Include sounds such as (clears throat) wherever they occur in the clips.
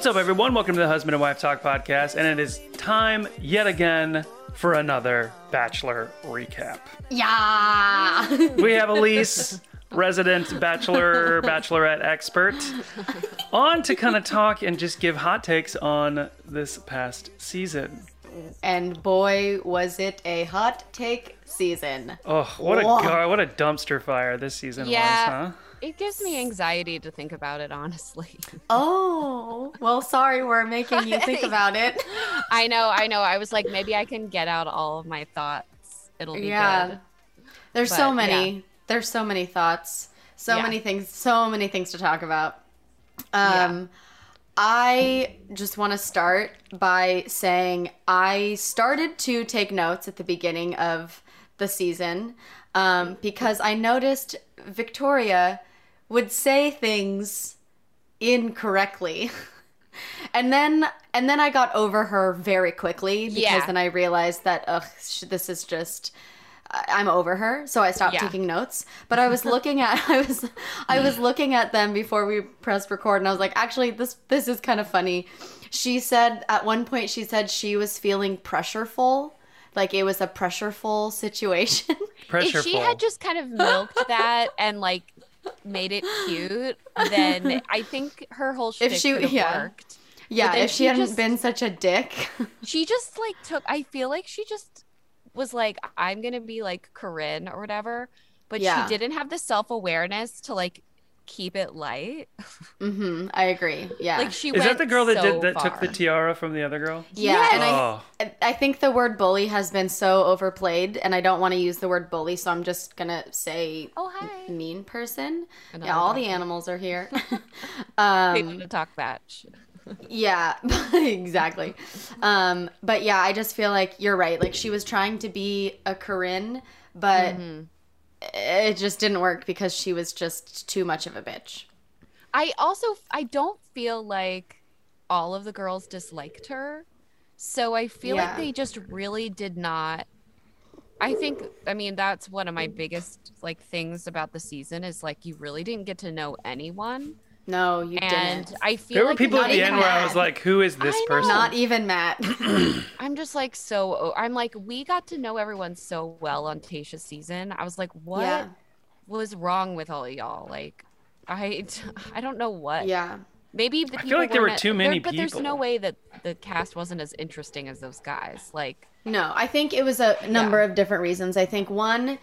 What's up, everyone? Welcome to the Husband and Wife Talk podcast, and it is time yet again for another Bachelor recap. Yeah. We have Elise, resident Bachelor, Bachelorette expert, on to kind of talk and just give hot takes on this past season. and boy, was it a hot take season. Oh, what a Whoa. gar- what a dumpster fire this season Yeah. was, huh? It gives me anxiety to think about it, honestly. (laughs) Oh, well, sorry, we're making you think about it. I know, I know. I was like, maybe I can get out all of my thoughts. It'll be Yeah. good. There's so But, many. There's so many thoughts. So Yeah. many things. So many things to talk about. Um, I just want to start by saying I started to take notes at the beginning of the season um, because I noticed Victoria would say things incorrectly. (laughs) And then and then I got over her very quickly because Yeah. then I realized that ugh sh- this is just I- I'm over her, so I stopped Yeah. taking notes. But I was looking at (laughs) I was I was looking at them before we pressed record and I was like, actually this this is kind of funny. She said at one point she said she was feeling pressureful, like it was a pressureful situation. (laughs) Pressureful. If she had just kind of milked that and like made it cute, (laughs) then I think her whole shtick she- yeah. worked. yeah, if she, she hadn't just- been such a dick. (laughs) She just like took. I feel like she just was like, I'm gonna be like Corinne or whatever, but Yeah. she didn't have the self awareness to like keep it light. hmm I agree. Yeah. Like she is went that the girl that did that took the tiara from the other girl? Yeah, and I Oh. I- I think the word bully has been so overplayed, and I don't want to use the word bully, so I'm just gonna say Oh hi. mean person. Another yeah, all the dog. animals are here. (laughs) (laughs) They um, want to talk batch. (laughs) yeah, exactly. Um, but yeah, I just feel like you're right. Like she was trying to be a Corinne, but Mm-hmm. It just didn't work because she was just too much of a bitch. I also I don't feel like all of the girls disliked her. So I feel Yeah. like they just really did not I think I mean that's one of my biggest like things about the season is like you really didn't get to know anyone. No, you And didn't. I feel There were like people at the even end where I was like, "Who is this I know. person?" Not even Matt. (clears throat) I'm just like so I'm like we got to know everyone so well on Tayshia's season. I was like what Yeah. was wrong with all of y'all? Like I (laughs) I don't know what. yeah. Maybe the I feel like there were too many there- but there's no way that the cast wasn't as interesting as those guys. Like, No, I think it was a number of different reasons. I think one,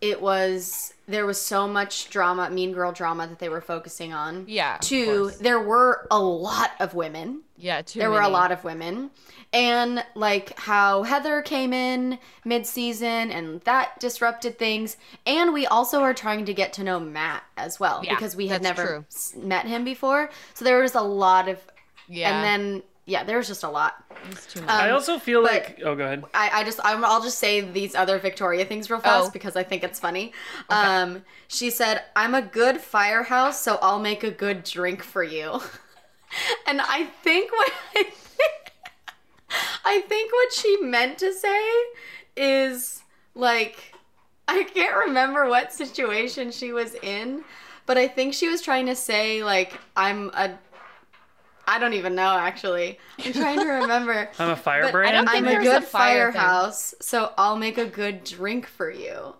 it was there was so much drama, mean girl drama that they were focusing on. Yeah, Two, there were a lot of women. yeah, too there were a lot of women. And like how Heather came in mid season and that disrupted things. And we also are trying to get to know Matt as well Yeah, because we had never true. met him before. So there was a lot of, Yeah, and then, yeah, there was just a lot. it's too much. I um, also feel like. Oh, go ahead. I, I just I'm, I'll just say these other Victoria things real fast Oh. because I think it's funny. Um, she said, "I'm a good firehouse, so I'll make a good drink for you." (laughs) and I think what (laughs) I think, I think what she meant to say is like I can't remember what situation she was in, but I think she was trying to say like I'm a I don't even know actually. I'm trying to (laughs) remember. I'm a But firebrand. don't think I'm a good a fire thing. firehouse, so I'll make a good drink for you.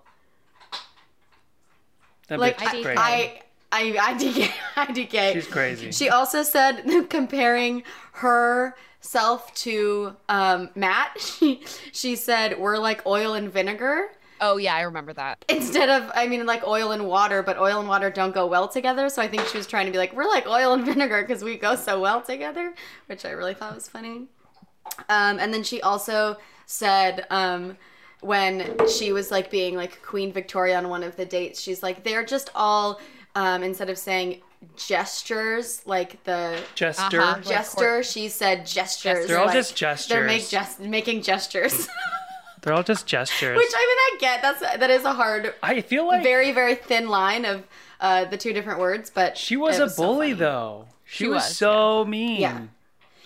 That Like bitch is I- crazy. I, I, IDK, (laughs) IDK. She's crazy. She also said (laughs) comparing herself to um, Matt. She she said we're like oil and vinegar oh yeah, I remember that. instead of I mean like oil and water, but oil and water don't go well together. So I think she was trying to be like we're like oil and vinegar because we go so well together, which I really thought was funny. Um, and then she also said um, when she was like being like Queen Victoria on one of the dates, she's like they're just all um, instead of saying gestures like the Jester. Uh-huh. Like gesture, she said gestures. They're all like, just gestures. They're make gest- making gestures, (laughs) They're all just gestures. which I mean I get. That's that is a hard I feel like very very thin line of uh, the two different words, but she was it a bully, funny. though. She, She was, was, so mean. Yeah.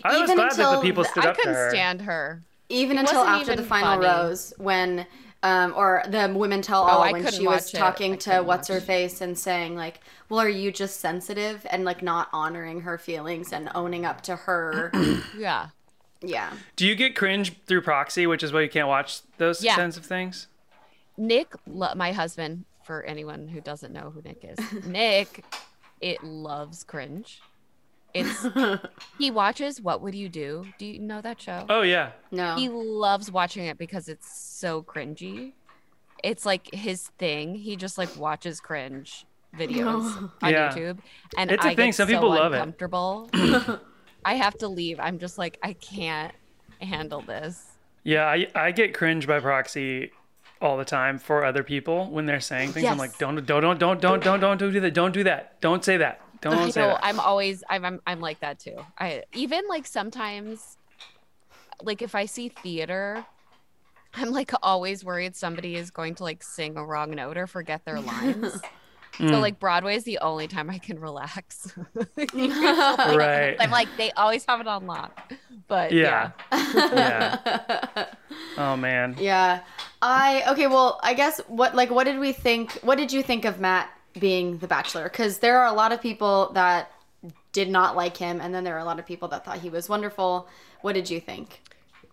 I was Even glad that the until people stood I up to couldn't her. stand her. Even It until wasn't after the final funny. rose, when Um, or the Women Tell All Oh, when she was it. talking to couldn't what's her face and saying like, "Well, are you just sensitive and like not honoring her feelings and owning up to her?" Yeah. Yeah, Do you get cringe through proxy, which is why you can't watch those Yeah. kinds of things? Nick, lo- my husband, for anyone who doesn't know who Nick is, (laughs) Nick, it loves cringe. It's (laughs) he watches What Would You Do? Do you know that show? Oh yeah. no, He loves watching it because it's so cringy. It's like his thing. He just like watches cringe videos (laughs) on Yeah. YouTube, and It's a I thing. Get Some so people love it. uncomfortable. I have to leave. I'm just like I can't handle this. Yeah, I, I get cringe by proxy all the time for other people when they're saying things. I'm like, don't don't don't don't don't don't don't do that. Don't do that. Don't say that. Don't I say know. that. I'm always I'm, I'm I'm like that too. I even like sometimes, like if I see theater, I'm like always worried somebody is going to like sing a wrong note or forget their lines. (laughs) Mm. So like Broadway is the only time I can relax. (laughs) (laughs) Right. I'm like they always have it on lock. But Yeah. yeah. yeah. Oh man. yeah. I okay. Well, I guess what like what did we think? What did you think of Matt being the Bachelor? Because there are a lot of people that did not like him, and then there are a lot of people that thought he was wonderful. What did you think?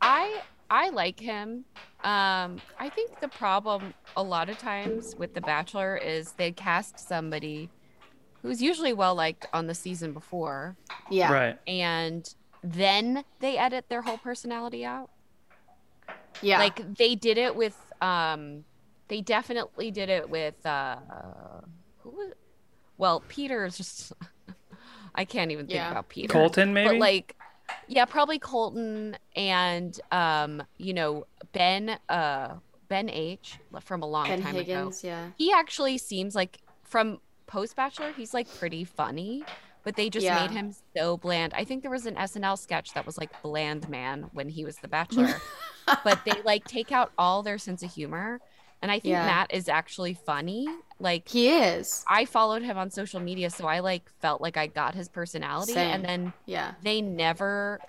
I I like him. Um, I think the problem a lot of times with The Bachelor is they cast somebody who's usually well liked on the season before, Yeah. Right. and then they edit their whole personality out. Yeah. Like they did it with um they definitely did it with uh who was well, Peter's just (laughs) I can't even think Yeah. about Peter. Colton maybe. But like yeah, probably Colton and um, you know, Ben uh Ben H from a long Ben time Higgins. ago. Yeah. He actually seems like from post Bachelor, he's like pretty funny, but they just Yeah. made him so bland. I think there was an SNL sketch that was like Bland Man when he was the Bachelor, (laughs) but they like take out all their sense of humor. And I think Yeah. Matt is actually funny. Like He is. I followed him on social media, so I like felt like I got his personality. Same. And then Yeah. they never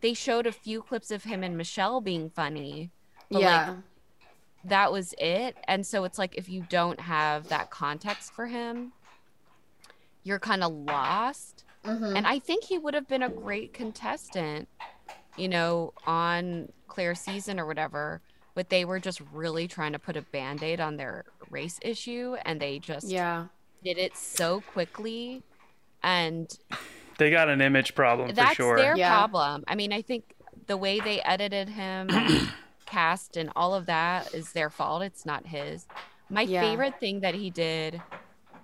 they showed a few clips of him and Michelle being funny. But yeah. like that was it. And so it's like if you don't have that context for him, you're kind of lost. Mhm. And I think he would have been a great contestant, you know, on Clare's season or whatever. But they were just really trying to put a band aid on their race issue and they just yeah. did it so quickly. And they got an image problem for that's sure. their Yeah. problem. I mean, I think the way they edited him, (clears throat) cast, and all of that is their fault. It's not his. My Yeah. favorite thing that he did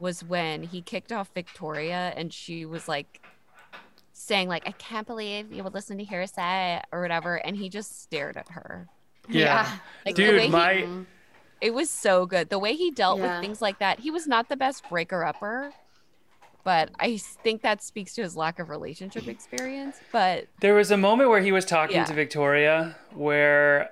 was when he kicked off Victoria and she was like saying like I can't believe you would listen to hearsay or whatever and he just stared at her. Yeah. Like the way Dude, he- my It was so good. The way he dealt Yeah. with things like that. He was not the best breaker upper, but I think that speaks to his lack of relationship experience. But There was a moment where he was talking Yeah. to Victoria where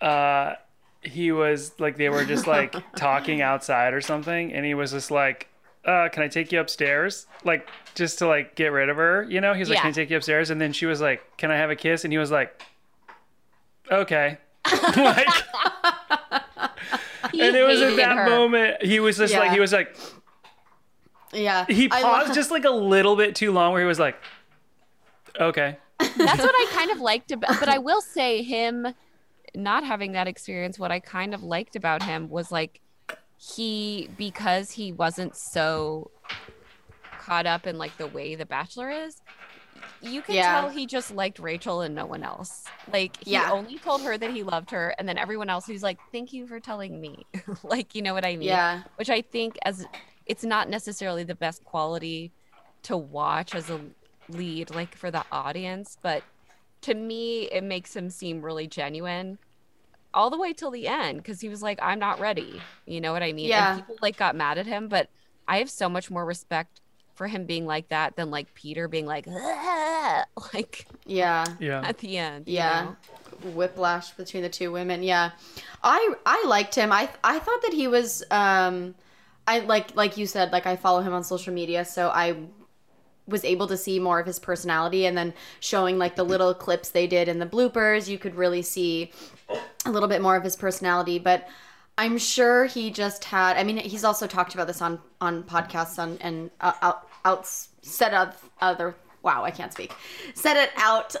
uh he was like they were just like (laughs) talking outside or something and he was just like uh can I take you upstairs? Like just to like get rid of her, you know? He's like Yeah. can I take you upstairs? And then she was like can I have a kiss? And he was like okay. (laughs) like and it was at that her. moment he was just like he was like Yeah. he paused lo- just like a little bit too long where he was like okay. That's what I (laughs) kind of liked about. But I will say him not having that experience. What I kind of liked about him was like he because he wasn't so caught up in like the way the Bachelor is. You can Yeah. tell he just liked Rachel and no one else. Like he Yeah. only told her that he loved her, and then everyone else he's like, "Thank you for telling me." (laughs) like you know what I mean? Yeah. which I think as it's not necessarily the best quality to watch as a lead like for the audience, but to me it makes him seem really genuine all the way till the end because he was like I'm not ready. You know what I mean? Yeah. And people like got mad at him, but I have so much more respect for him being like that than like Peter being like (laughs) like Yeah. Yeah. at the end. you Yeah. know? Whiplash between the two women. Yeah. I I liked him. I I thought that he was um I like like you said like I follow him on social media so I was able to see more of his personality and then showing like the little clips they did in the bloopers you could really see a little bit more of his personality, but I'm sure he just had. I mean, he's also talked about this on on podcasts on and uh, out out set of other. Wow, I can't speak. Set it out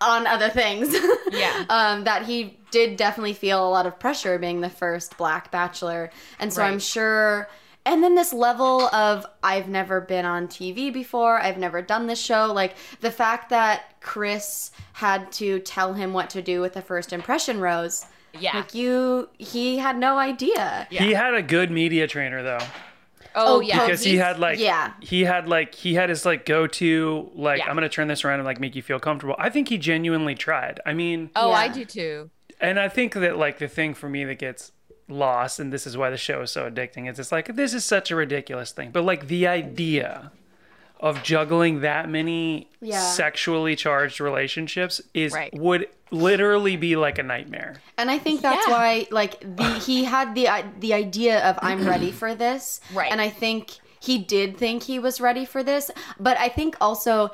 on other things. Yeah. (laughs) um, that he did definitely feel a lot of pressure being the first black bachelor, and so I'm sure. And then this level of I've never been on TV before, I've never done this show. Like the fact that Chris had to tell him what to do with the first impression rose. Yeah. Like you, he had no idea. Yeah. He had a good media trainer though. oh, Oh, yeah. because he had like yeah. he had like he had his like go to like Yeah. I'm gonna turn this around and like make you feel comfortable. I think he genuinely tried. I mean, oh, I do too. and I think that like the thing for me that gets lost, and this is why the show is so addicting, is it's like this is such a ridiculous thing, but like the idea of juggling that many Yeah. sexually charged relationships is Right. would literally be like a nightmare. And I think that's Yeah. why, like, the he had the i- the idea of I'm ready for this, (clears throat) Right. And I think he did think he was ready for this, but I think also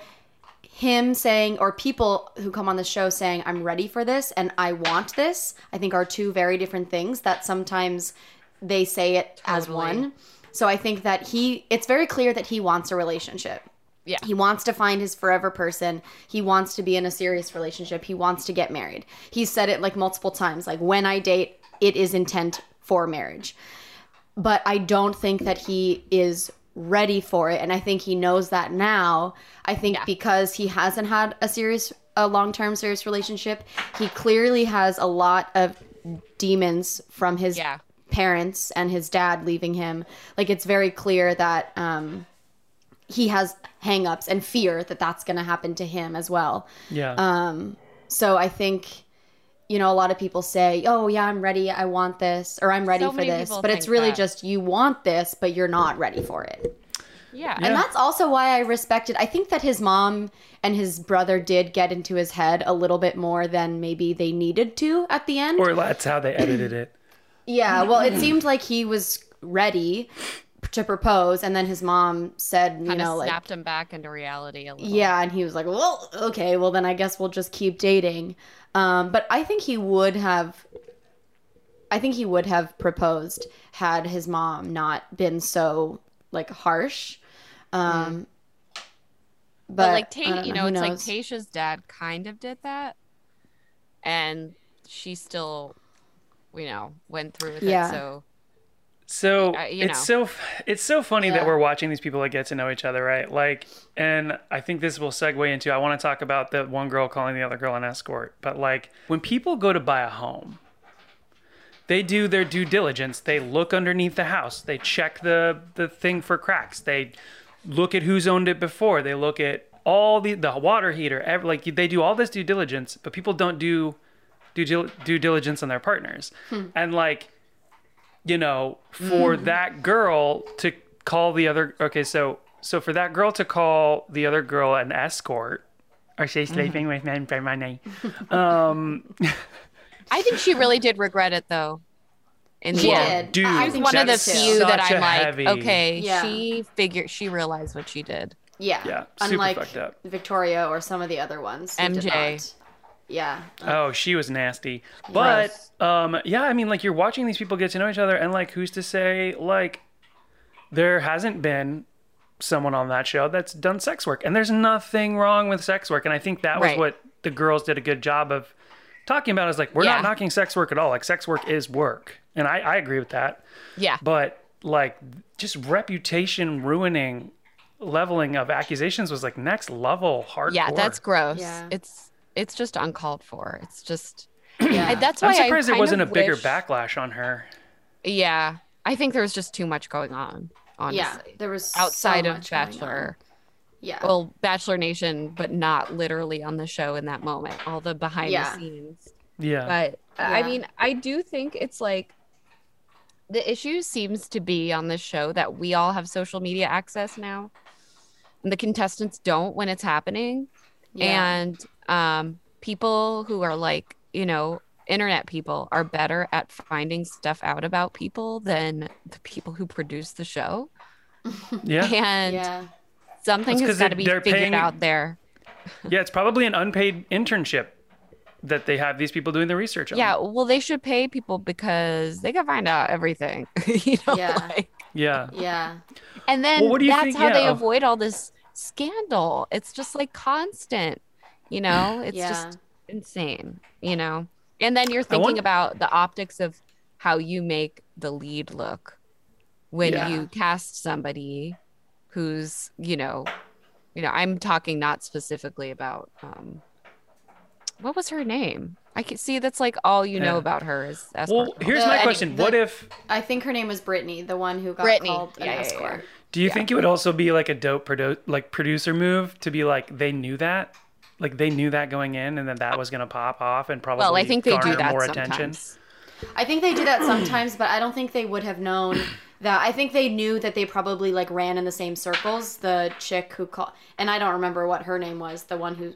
him saying or people who come on the show saying I'm ready for this and I want this, I think are two very different things that sometimes they say it as one. So I think that he it's very clear that he wants a relationship. Yeah. He wants to find his forever person. He wants to be in a serious relationship. He wants to get married. He's said it like multiple times like when I date, it is intent for marriage. But I don't think that he is ready for it and I think he knows that now. I think Yeah. because he hasn't had a serious a long-term serious relationship, he clearly has a lot of demons from his Yeah. Parents and his dad leaving him. Like it's very clear that um he has hangups and fear that that's going to happen to him as well. Yeah. Um, so I think, you know, a lot of people say, "Oh yeah, I'm ready. I want this," or "I'm ready So for this," but it's really that. just you want this, but you're not ready for it. Yeah. And that's also why I respected. I think that his mom and his brother did get into his head a little bit more than maybe they needed to at the end. or that's how they edited it. Yeah, well, it seemed like he was ready to propose, and then his mom said, you kind know, of like, snapped him back into reality a little. yeah, and he was like, well, okay, well, then I guess we'll just keep dating. Um, but I think he would have, I think he would have proposed had his mom not been so like harsh. Um, but, But, like, don't you know, know, it's like? Tayshia's dad kind of did that, and she still, you know, went through with Yeah. it. So So Uh, you it's know. so it's so funny Yeah. that we're watching these people like get to know each other, right? Like, and I think this will segue into I want to talk about the one girl calling the other girl an escort, but like when people go to buy a home, they do their due diligence. They look underneath the house. They check the the thing for cracks. They look at who's owned it before. They look at all the the water heater. Every, like they do all this due diligence, but people don't do due due diligence on their partners. Hmm. And like you know, for hmm. that girl to call the other okay, so so for that girl to call the other girl an escort, or she's hmm. sleeping with men for money. (laughs) Um, I think she really did regret it though. In the She end. did. dude, I She's think one of the that's too. few that such a I'm like, heavy- okay, Yeah. she figured, she realized what she did. Yeah. Yeah, super Unlike fucked up. Victoria or some of the other ones. who did MJ. Not. Yeah. Oh, she was nasty. But um yeah, I mean like you're watching these people get to know each other and like who's to say like there hasn't been someone on that show that's done sex work. And there's nothing wrong with sex work. And I think that was Right. what the girls did a good job of talking about is like we're Yeah. not knocking sex work at all. Like sex work is work. And I, I agree with that. Yeah. But like just reputation ruining leveling of accusations was like next level hardcore. yeah, that's gross. Yeah. It's it's just uncalled for. It's just Yeah. That's why I'm I surprised there wasn't a of bigger wish- backlash on her. Yeah, I think there was just too much going on. Honestly, yeah. There was so outside of much going on. Bachelor. Yeah. Well, Bachelor Nation, but not literally on the show in that moment. All the behind Yeah. the scenes. Yeah. But uh, I mean, I do think it's like the issue seems to be on this show that we all have social media access now, and the contestants don't when it's happening. Yeah. And um, people who are like, you know, internet people are better at finding stuff out about people than the people who produce the show. (laughs) yeah. And yeah. something That's has 'cause got to be they're figured paying- out there. Yeah, it's probably an unpaid internship. that they have these people doing the research on. Yeah, well, they should pay people because they can find out everything. (laughs) you know, Yeah. like- Yeah. Yeah. and then Well, what do you that's think- how they avoid all this scandal. It's just like constant, you know. It's Yeah. just insane, you know. And then you're thinking want- about the optics of how you make the lead look when Yeah. you cast somebody who's, you know, you know, I'm talking not specifically about um what was her name? I can see that's like all you know Yeah. about her is escort. Well, here's The- my question: the- What if? I think her name was Brittany, the one who got Brittany. called an Yeah, yeah, yeah. escort. Do you Yeah. think it would also be like a dope produ- like producer move to be like they knew that, like they knew that going in, and then that was gonna pop off and probably well, I think they do garner that more sometimes. attention. I think they do that sometimes, but I don't think they would have known that. I think they knew that they probably like ran in the same circles. The chick who called, and I don't remember what her name was, the one who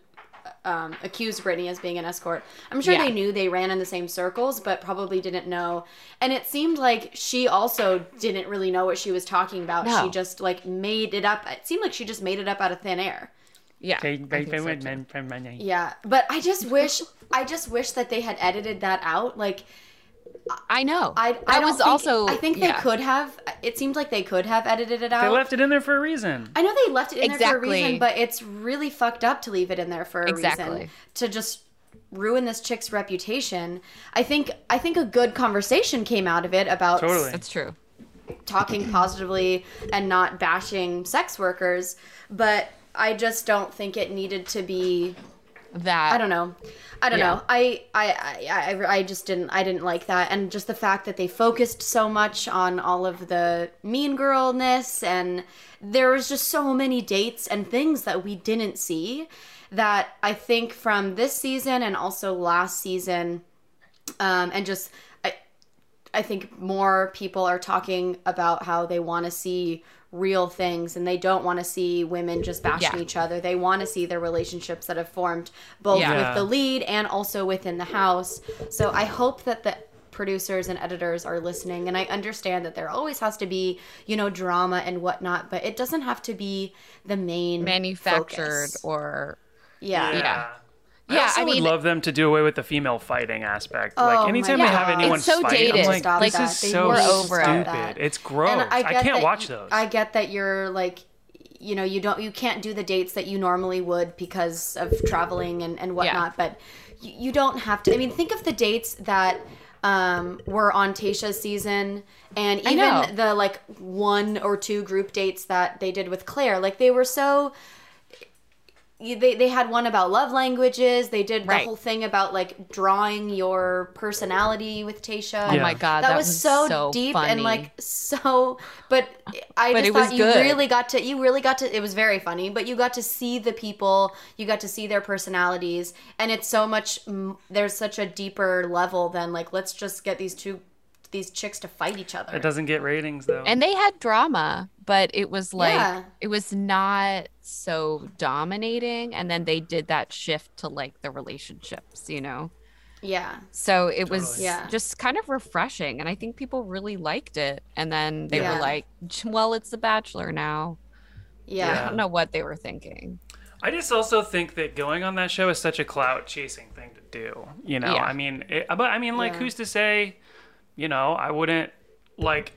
um, accused Brittany as being an escort. I'm sure Yeah. they knew they ran in the same circles, but probably didn't know. And it seemed like she also didn't really know what she was talking about. No. She just like made it up. It seemed like she just made it up out of thin air. Yeah. Okay, I think so too. Yeah, but I just wish, I just wish that they had edited that out. Like, I know. I, That I was think, also. I think they yeah. could have. It seemed like they could have edited it out. They left it in there for a reason. I know they left it in there for a reason, but it's really fucked up to leave it in there for a Exactly. reason to just ruin this chick's reputation. I think I think a good conversation came out of it about Totally. That's true. talking positively and not bashing sex workers, but I just don't think it needed to be That I don't know. I don't Yeah. know. I, I, I, I, I just didn't. I didn't like that, and just the fact that they focused so much on all of the mean girlness, and there was just so many dates and things that we didn't see. That I think from this season and also last season, um, and just I, I think more people are talking about how they want to see real things and they don't want to see women just bashing Yeah. each other. They want to see their relationships that have formed both Yeah. with the lead and also within the house. So I hope that the producers and editors are listening and I understand that there always has to be, you know, drama and whatnot, but it doesn't have to be the main manufactured focus. or yeah. Yeah. I Yeah, also I would mean- love them to do away with the female fighting aspect. Oh like anytime they have anyone It's so fight, dated. I'm like, Stop this that. is They so were over stupid. It's gross. And I, get can't watch those. I get that you're like, you know, you don't, you can't do the dates that you normally would because of traveling and, and whatnot. But you, you don't have to. I mean, think of the dates that um, were on Tayshia's season, and even the like one or two group dates that they did with Clare. Like they were so. You- They, they had one about love languages. They did the whole thing about like drawing your personality with Tayshia. oh Yeah. my god, that, was, so, so deep funny. and like so but i But just thought you good. really got to you really got to it was very funny but you got to see the people you got to see their personalities and it's so much there's such a deeper level than like let's just get these two these chicks to fight each other it doesn't get ratings though. and they had drama, but it was like Yeah. it was not so dominating. And then they did that shift to like the relationships, you know. yeah So it was Yeah. just kind of refreshing, and I think people really liked it. And then they Yeah. were like, (laughs) "Well, it's The Bachelor now." I yeah I don't know what they were thinking. I just also think that going on that show is such a clout chasing thing to do. You know, Yeah. I mean, it, but I mean, like, Yeah. who's to say? You know, I wouldn't like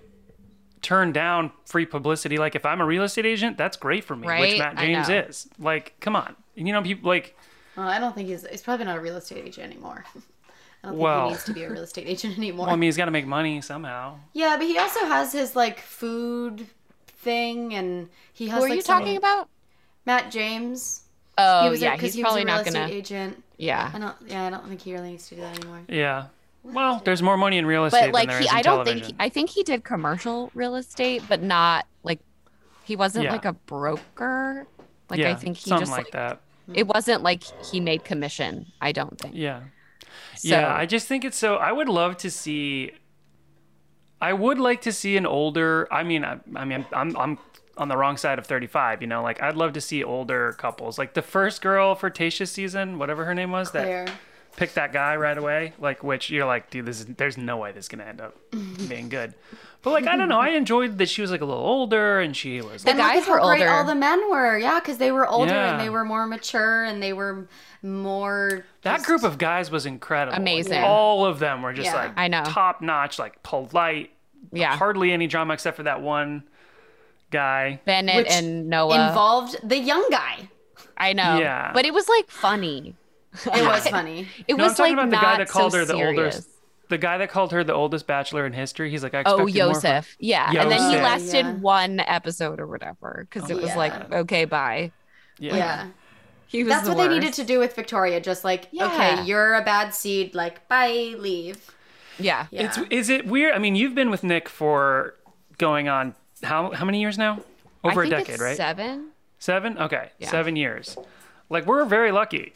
turn down free publicity. Like, if I'm a real estate agent, that's great for me, right? which Matt James is. Like, come on, you know, people like. well, i don't think he's he's probably not a real estate agent anymore (laughs) i don't think Well- he needs to be a real estate agent (laughs) anymore Well, I mean, he's got to make money somehow. yeah but he also has his like food thing and he has Who are like you some- talking about? matt james Oh he was yeah, because he's probably a not real estate gonna. agent. Yeah, I don't. Yeah, I don't think he really needs to do that anymore. Yeah. Well, there's more money in real estate but like there he, is in I don't television. think he, I think he did commercial real estate, but not like he wasn't Yeah. like a broker. Like yeah, I think he something just like like, that. it wasn't like he made commission. I don't think. Yeah. So, yeah, I just think it's so. I would love to see. I would like to see an older. I mean, I, I mean, I'm I'm on the wrong side of 35. You know, like I'd love to see older couples. Like the first girl for Tayshia's season, whatever her name was, that Clare. Pick that guy right away. Like, which you're like, dude, this is there's no way this is gonna end up being good. But like, I don't know. I enjoyed that she was like a little older and she was. The Like, And guys at how were great older. All the men were, yeah, because they were older Yeah. and they were more mature and they were more. that group of guys was incredible. Like, Amazing. all of them were just Yeah. like I know. top notch, like polite. Yeah. Hardly any drama except for that one guy. Bennett and Noah. involved the young guy. I know. Yeah. But it was like funny. (laughs) It was (laughs) funny. It No, was I'm talking like about the guy that called so her the serious. oldest. The guy that called her the oldest bachelor in history. He's like, I Oh, expected more from- Yosef. Yeah. And then he lasted Yeah. one episode or whatever because it Oh, was yeah. like, okay, bye. Yeah. Yeah. He was That's the what they needed to do with Victoria. Just like, Yeah. okay, you're a bad seed. Like, bye, leave. Yeah. Yeah. It's is it weird? I mean, you've been with Nick for going on how how many years now? Over I a think decade, it's right? Seven. Seven? Okay. Yeah. Seven years. Like we're very lucky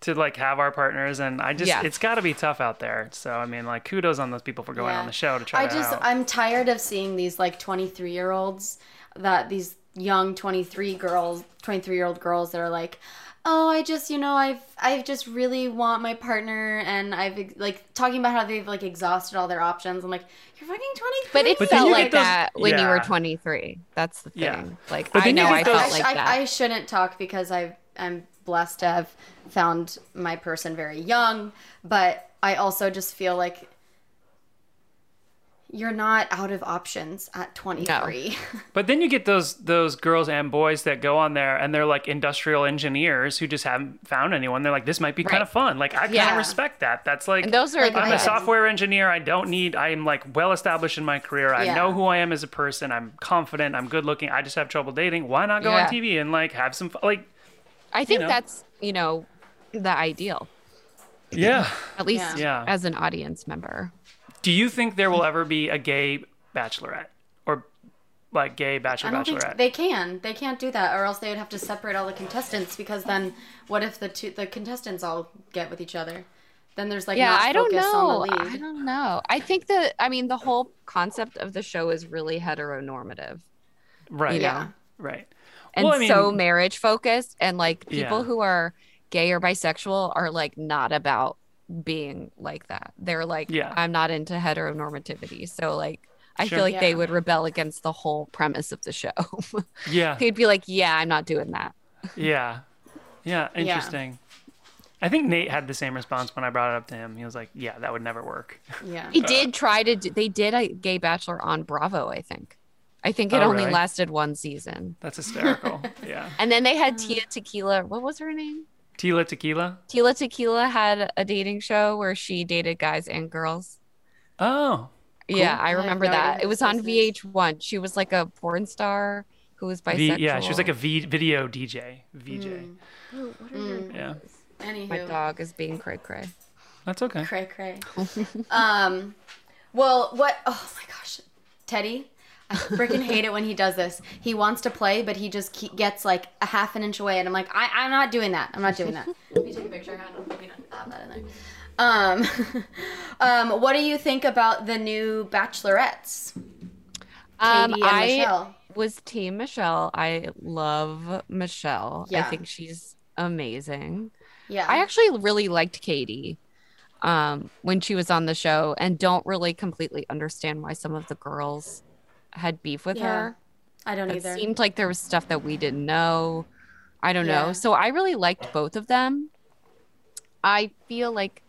to like have our partners and I just Yeah. it's gotta be tough out there. So I mean like kudos on those people for going Yeah. on the show to try I that just, out. I'm tired of seeing these like 23 year olds that these young 23 girls, 23 year old girls that are like, oh, I just, you know, I've, I just really want my partner, and I've like talking about how they've like exhausted all their options. I'm like, you're fucking 23. But it But felt like those- that when you were 23. That's the thing. Yeah. Like But I you know I get those- felt like I, that. I shouldn't talk because I I'm blessed to have found my person very young, but I also just feel like you're not out of options at 23. (laughs) But then you get those those girls and boys that go on there and they're like industrial engineers who just haven't found anyone. They're like, this might be kind of fun. Like I kind of respect that. That's like and those are Like, the I'm a software engineer. I don't need. I am like well established in my career. I Yeah. know who I am as a person. I'm confident. I'm good looking. I just have trouble dating. Why not go Yeah. on TV and like have some fun? Like, I think know. that's, you know, the ideal. yeah. At least Yeah. as an audience member. Do you think there will ever be a gay bachelorette or like gay bachelor I don't bachelorette? think they can. They can't do that, or else they would have to separate all the contestants. Because then, what if the two the contestants all get with each other? Then there's like yeah, I don't know. on the lead. I don't know. I think that I mean the whole concept of the show is really heteronormative right. Yeah. Right. And well, I mean, so marriage focused and like people Yeah. who are gay or bisexual are like not about being like that. They're like Yeah. I'm not into heteronormativity. So like I Sure. feel like they would rebel against the whole premise of the show. (laughs) yeah. He'd be like, "Yeah, I'm not doing that." (laughs) Yeah. Yeah. Interesting. I think Nate had the same response when I brought it up to him. He was like, "Yeah, that would never work." Yeah. He did try to. Do, they did a gay bachelor on Bravo. I think. I think it Oh, only really? lasted one season, That's hysterical. (laughs) yeah. and then they had Tia Tequila. What was her name? Tila Tequila. Tila Tequila had a dating show where she dated guys and girls. Oh. Yeah, I I remember no idea that. It was on. VH1. She was like a porn star who was V- bisexual. yeah, she was like a v- video DJ. VJ. Mm. Ooh, what are your- Yeah. Anywho. My dog is being cray cray. That's okay. Cray cray. (laughs) um, well, what? Oh my gosh, Teddy. I freaking hate it when he does this. He wants to play, but he just ke- gets like a half an inch away, and I'm like, I, I'm not doing that. I'm not doing that. (laughs) Let me take a picture. I don't maybe not have that in there. Um, (laughs) um, what do you think about the new Bachelorettes? Um, Katie and I Michelle. was Team Michelle. I love Michelle. I think she's amazing. Yeah. I actually really liked Katie um, when she was on the show, and don't really completely understand why some of the girls had beef with Yeah, her. I don't It either. It seemed like there was stuff that we didn't know. I don't Yeah. know. So I really liked both of them. I feel like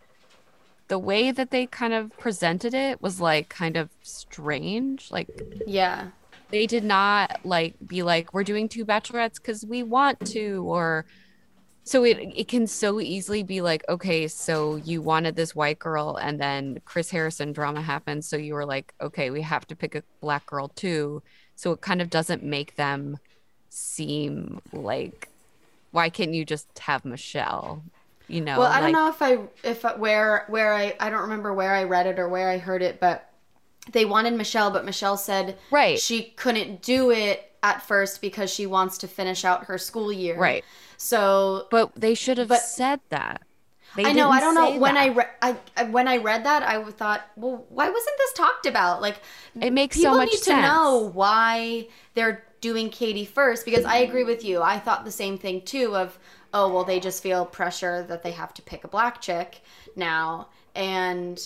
the way that they kind of presented it was like kind of strange. Like yeah. they did not like be like we're doing two bachelorettes because we want to or so it it can so easily be like okay so you wanted this white girl and then chris harrison drama happened so you were like okay we have to pick a black girl too so it kind of doesn't make them seem like why can't you just have michelle you know Well, I like- don't know if I if I- where where I I don't remember where I read it or where I heard it, but they wanted Michelle, but Michelle said Right. she couldn't do it at first because she wants to finish out her school year. right So but they should have But- said that they I know I don't know when I, that. re- I I when I read that I thought, well, why wasn't this talked about? Like it makes people so much need sense to know why they're doing Katie first because I agree with you. I thought the same thing too of oh well they just feel pressure that they have to pick a black chick now, and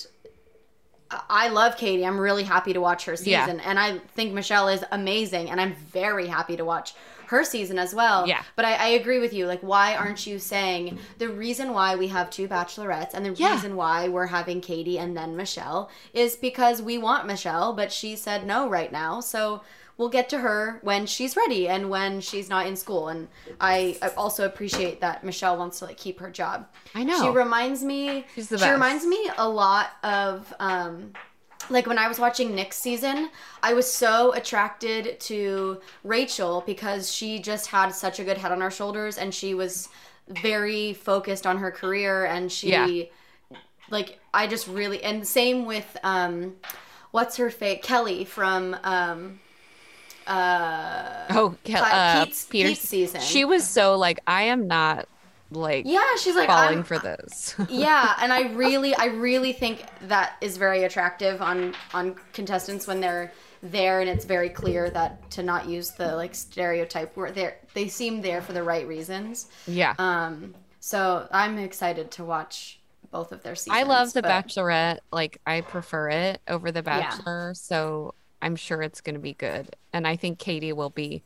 I love Katie. I'm really happy to watch her Yeah. season, and I think Michelle is amazing, and I'm very happy to watch her season as well. Yeah. But I, I agree with you. Like, why aren't you saying the reason why we have two bachelorettes and the Yeah. reason why we're having Katie and then Michelle is because we want Michelle, but she said no right now. So we'll get to her when she's ready and when she's not in school. And I, also appreciate that Michelle wants to like keep her job. I know. She reminds me. She's the she reminds me a lot of um, like when I was watching Nick's season, I was so attracted to Rachel because she just had such a good head on her shoulders and she was very focused on her career and she Yeah. like I just really and same with um what's her face Kelley from um uh Oh, Ke- uh, Pete's- Peter's Pete's season. She was so like, I am not like yeah she's like falling I'm, for this. (laughs) yeah and i really i really think that is very attractive on on contestants when they're there and it's very clear that to not use the like stereotype where they they seem there for the right reasons yeah. um so i'm excited to watch both of their seasons I love The but- Bachelorette. Like, I prefer it over The Bachelor. So I'm sure it's going to be good. And I think Katie will be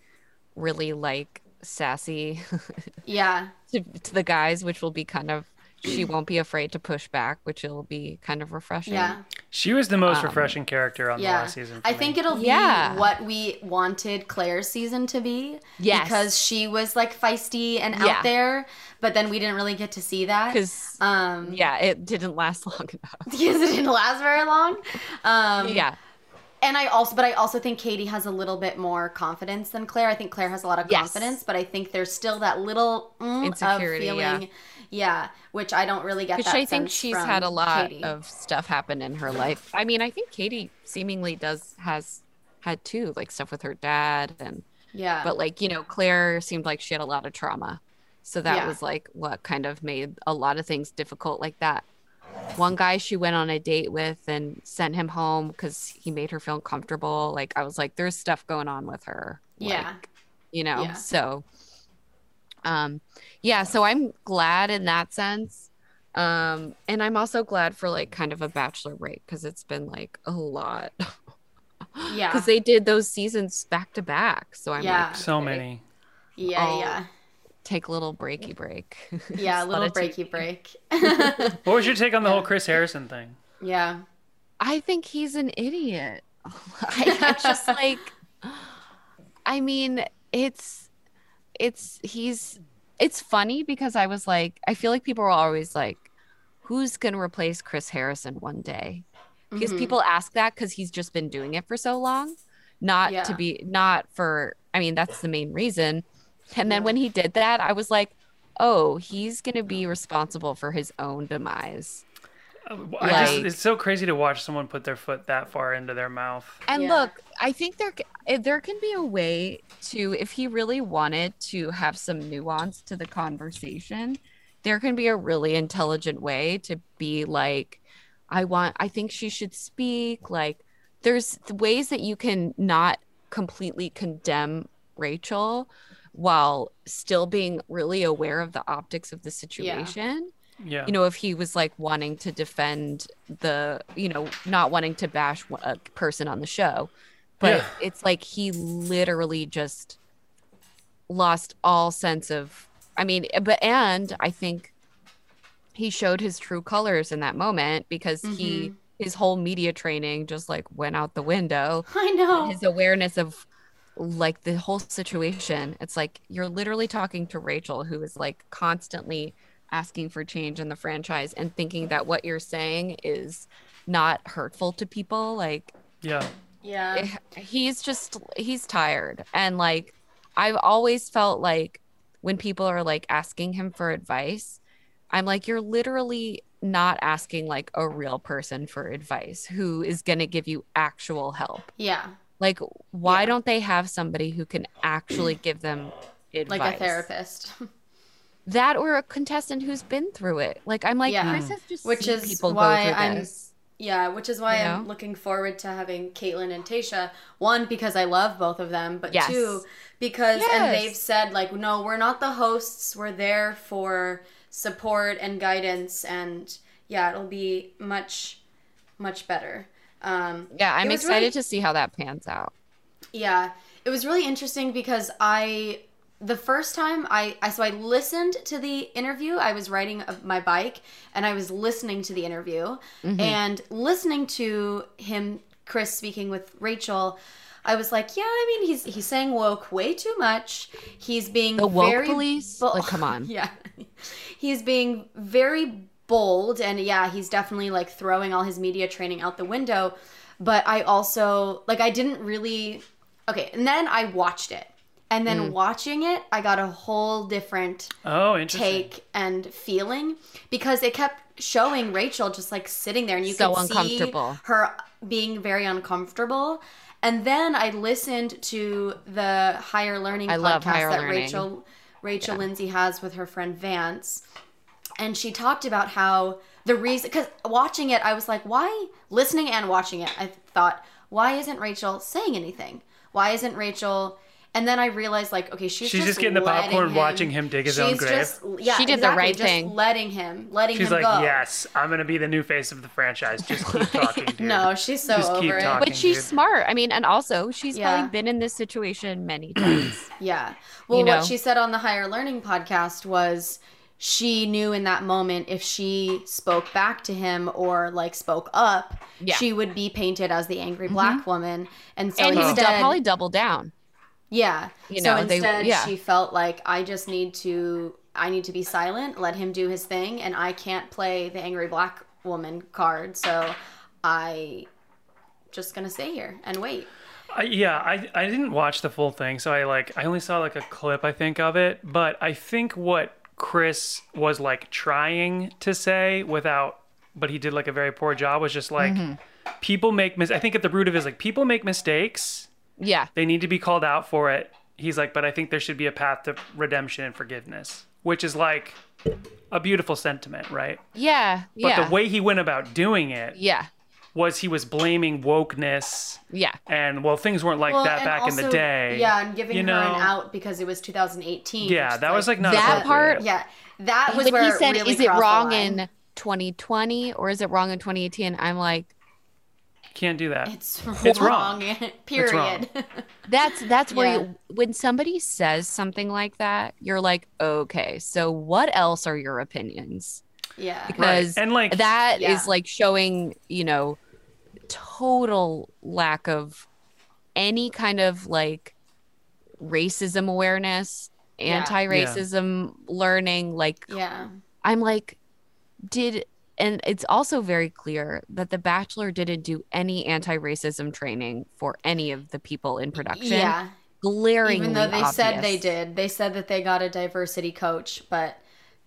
really like sassy (laughs) yeah to, to the guys, which will be kind of, she won't be afraid to push back, which will be kind of refreshing. yeah She was the most Um, refreshing character on the last season. for i me. think it'll Yeah. be what we wanted clare's season to be Yes. because she was like feisty and Yeah. out there but then we didn't really get to see that Because, um yeah, it didn't last (laughs) long enough. (laughs) because it didn't last very long. Um, yeah. And I also, but I also think Katie has a little bit more confidence than Clare. I think Clare has a lot of Yes. confidence, but I think there's still that little mm, Insecurity, of yeah. feeling, yeah. which I don't really get. That I think she's had a lot Katie. of stuff happen in her life. I mean, I think Katie seemingly does has had too, like stuff with her dad and yeah, but like, you know, Clare seemed like she had a lot of trauma. So that Yeah. was like what kind of made a lot of things difficult like that. One guy she went on a date with and sent him home because he made her feel uncomfortable. Like I was like, there's stuff going on with her. Yeah. Like, you know, Yeah. so um yeah, so I'm glad in that sense. Um and I'm also glad for like kind of a bachelor break because it's been like a lot. Yeah. (laughs) Because they did those seasons back to back. So I'm Yeah. like, so okay, many. yeah, yeah, Take a little breaky break. (laughs) yeah, a little it breaky (laughs) break. (laughs) What was your take on the whole Chris Harrison thing? yeah, I think he's an idiot. I, just like, I mean, it's, it's, he's, it's funny because I was like, I feel like people are always like, who's going to replace Chris Harrison one day? Because Mhm. people ask that because he's just been doing it for so long, not Yeah. to be, not for, I mean, that's the main reason. And then Yeah. when he did that, I was like, oh, he's going to be responsible for his own demise. Uh, I just, it's so crazy to watch someone put their foot that far into their mouth. And Yeah. look, I think there there can be a way to if he really wanted to have some nuance to the conversation, there can be a really intelligent way to be like I want I think she should speak like there's ways that you can not completely condemn Rachel while still being really aware of the optics of the situation Yeah. you know, if he was like wanting to defend the, you know, not wanting to bash a person on the show, but Yeah. it's like he literally just lost all sense of, I mean, eh, but, and I think he showed his true colors in that moment because he, mm-hmm. his whole media training just like went out the window I know. his awareness of like the whole situation it's like you're literally talking to rachel who is like constantly asking for change in the franchise and thinking that what you're saying is not hurtful to people like yeah. yeah, eh, he's just he's tired. And like i've always felt like when people are like asking him for advice i'm like you're literally not asking like a real person for advice who is going to give you actual help. Yeah, like, why Yeah. don't they have somebody who can actually give them advice? like a therapist. That or a contestant who's been through it. Like, I'm like, Yeah. Chris has just Which is people why go through I'm- this. Yeah, which is why You I'm looking forward to having Kaitlyn and Tayshia. One, because I love both of them, but Yes. two, because and they've said like, no, we're not the hosts. We're there for support and guidance, and yeah, it'll be much, much better. Um, Yeah, I'm excited really- to see how that pans out. yeah, it was really interesting because I the first time I, I so I listened to the interview. I was riding my bike and I was listening to the interview and listening to him Chris speaking with Rachel. I was like, yeah, I mean, he's he's saying woke way too much. He's being The woke very police? bo- Like, come on. (laughs) yeah, he's being very bold, and yeah, he's definitely like throwing all his media training out the window. But I also like I didn't really okay, and then I watched it, and then Mm. watching it, I got a whole different Oh, take and feeling because it kept showing Rachel just like sitting there and you So could see uncomfortable. her being very uncomfortable. And then I listened to the higher learning I podcast Higher that Learning. Rachel Rachel Lindsay has with her friend Vance. And she talked about how the reason cuz watching it I was like why listening and watching it I thought why isn't Rachel saying anything? Why isn't Rachel and then I realized like okay she's, She's just getting the letting popcorn, watching him dig his own She's grave. just- yeah, She did the right just thing. letting him letting him go. She's him like, go. yes, I'm gonna be the new face of the franchise. Just keep (laughs) talking, dude. No, she's so Just keep over it. talking. But she's dude. smart. I mean, and also she's Yeah. probably been in this situation many times. (clears throat) Yeah. Well, You know? what she said on the Higher Learning podcast was she knew in that moment if she spoke back to him or like spoke up, Yeah. she would be painted as the angry mm-hmm. black woman. And so and he would instead, dou- probably double down. yeah. you so know, they- instead, yeah. she felt like I just need to, I need to be silent, let him do his thing, and I can't play the angry black woman card. So I just gonna stay here and wait. I, yeah, I I didn't watch the full thing, so I like I only saw like a clip I think of it. But I think what Chris was like trying to say without, but he did like a very poor job was just like mm-hmm. people make mis- I think at the root of it is like people make mistakes. Yeah. They need to be called out for it. He's like, but I think there should be a path to redemption and forgiveness, which is like a beautiful sentiment, right? Yeah. But yeah. the way he went about doing it yeah. Was he was blaming wokeness Yeah. and well things weren't like Well, that and back in the day Yeah, and giving you her know? an out because it was 2018. Yeah, which is that was, like, not That part- Yeah, that was when where he said, really "Is it wrong in 2020 or is it wrong in 2018?" I'm like, can't do that It's, It's wrong. wrong. (laughs) Period. wrong. (laughs) that's that's where Yeah. you, when somebody says something like that, you're like, "Okay, so what else are your opinions?" yeah. Because and like that is Yeah. like showing, you know, total lack of any kind of like racism awareness, Yeah. anti-racism learning, like Yeah. I'm like, did and it's also very clear that The Bachelor didn't do any anti-racism training for any of the people in production. Yeah. glaringly Even though they said they did, they said that they got a diversity coach, but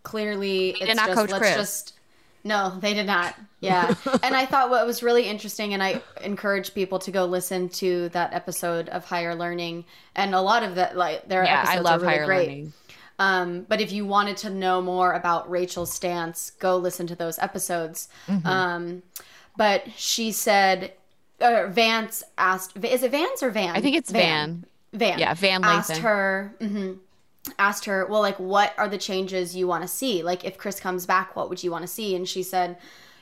clearly it's not just coach let's Chris. just. No, they did not. Yeah, and I thought what was really interesting, and I encourage people to go listen to that episode of Higher Learning, and a lot of that, like their Yeah, episodes I love are really higher great. learning. Um, but if you wanted to know more about Rachel's stance, go listen to those episodes. Mm-hmm. Um, but she said, uh, Vance asked, is it Vance or Van? I think it's Van. Van. Yeah, Van asked her. mhm, asked her, well, like, what are the changes you want to see? Like, if Chris comes back, what would you want to see? And she said,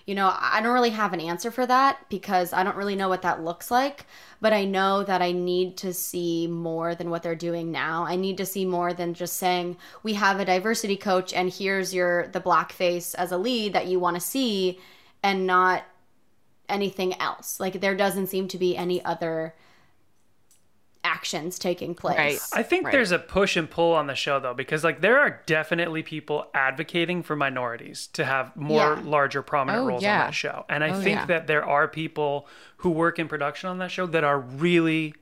you know, I don't really have an answer for that because I don't really know what that looks like. But I know that I need to see more than what they're doing now. I need to see more than just saying we have a diversity coach and here's your the black face as a lead that you want to see, and not anything else. Like there doesn't seem to be any other actions taking place. Right. I think Right. there's a push and pull on the show though, because like there are definitely people advocating for minorities to have more Yeah. larger prominent Oh, roles yeah. on that show. And I Oh, think yeah. that there are people who work in production on that show that are really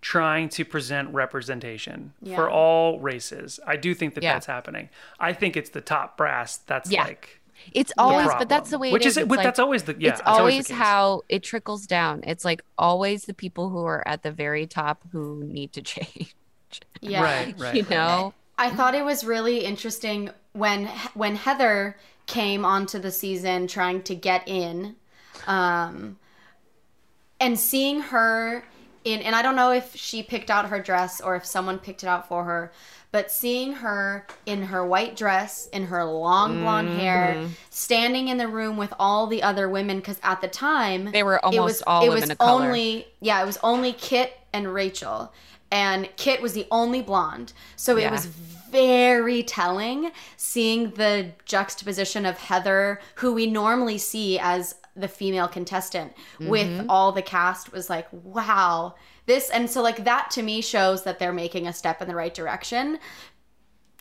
trying to present representation Yeah. for all races. I do think that Yeah. that's happening. I think it's the top brass that's Yeah. like It's always, problem. but that's the way Which it is is. It's but like- that's always the yeah, it's that's always always the how it trickles down. It's like always the people who are at the very top who need to (laughs) change. Yeah. Right, (laughs) right. You know? I thought it was really interesting when when Heather came onto the season trying to get in, um, and seeing her in and I don't know if she picked out her dress or if someone picked it out for her, but seeing her in her white dress, in her long blonde hair, Mm-hmm. standing in the room with all the other women cuz at the time They were it almost was all it women was of color. only yeah, it was only Kit and Rachel. And Kit was the only blonde. So it was very telling seeing the juxtaposition of Heather, who we normally see as the female contestant, Mm-hmm. with all the cast was like, wow. This and so like that to me shows that they're making a step in the right direction.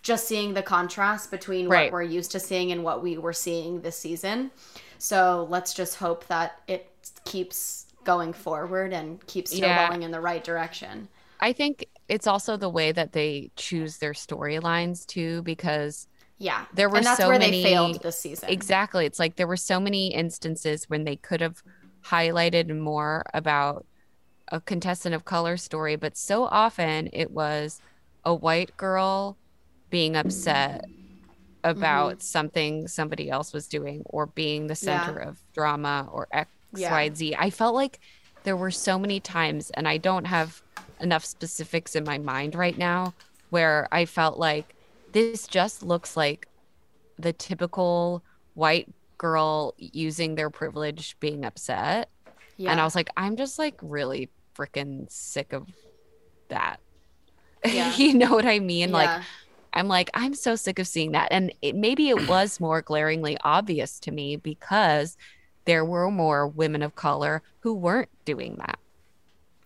Just seeing the contrast between Right. what we're used to seeing and what we were seeing this season. So let's just hope that it keeps going forward and keeps Yeah. in the right direction. I think it's also the way that they choose their storylines too, because Yeah. There were and that's so where many- they failed this season. exactly, it's like there were so many instances when they could have highlighted more about a contestant of color story, but so often it was a white girl being upset about mm-hmm. something somebody else was doing or being the Yeah. center of drama or X, Yeah. Y, Z. I felt like there were so many times, and I don't have enough specifics in my mind right now, where I felt like this just looks like the typical white girl using their privilege being upset. yeah. And I was like, I'm just like really freaking sick of that. (laughs) Yeah. you know what I mean? Like, Yeah. I'm like, I'm so sick of seeing that. And it, maybe it was more glaringly obvious to me because there were more women of color who weren't doing that.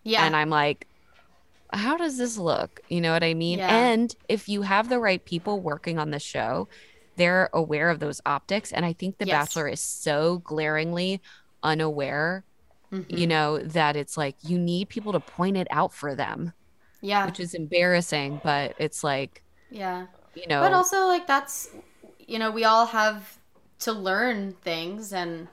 yeah. And I'm like, how does this look? You know what I mean? Yeah. And if you have the right people working on the show, they're aware of those optics. And I think The Yes. Bachelor is so glaringly unaware, Mhm. you know, that it's like you need people to point it out for them, yeah. which is embarrassing. But it's like, yeah. you know, But also, like, that's, you know, we all have to learn things, and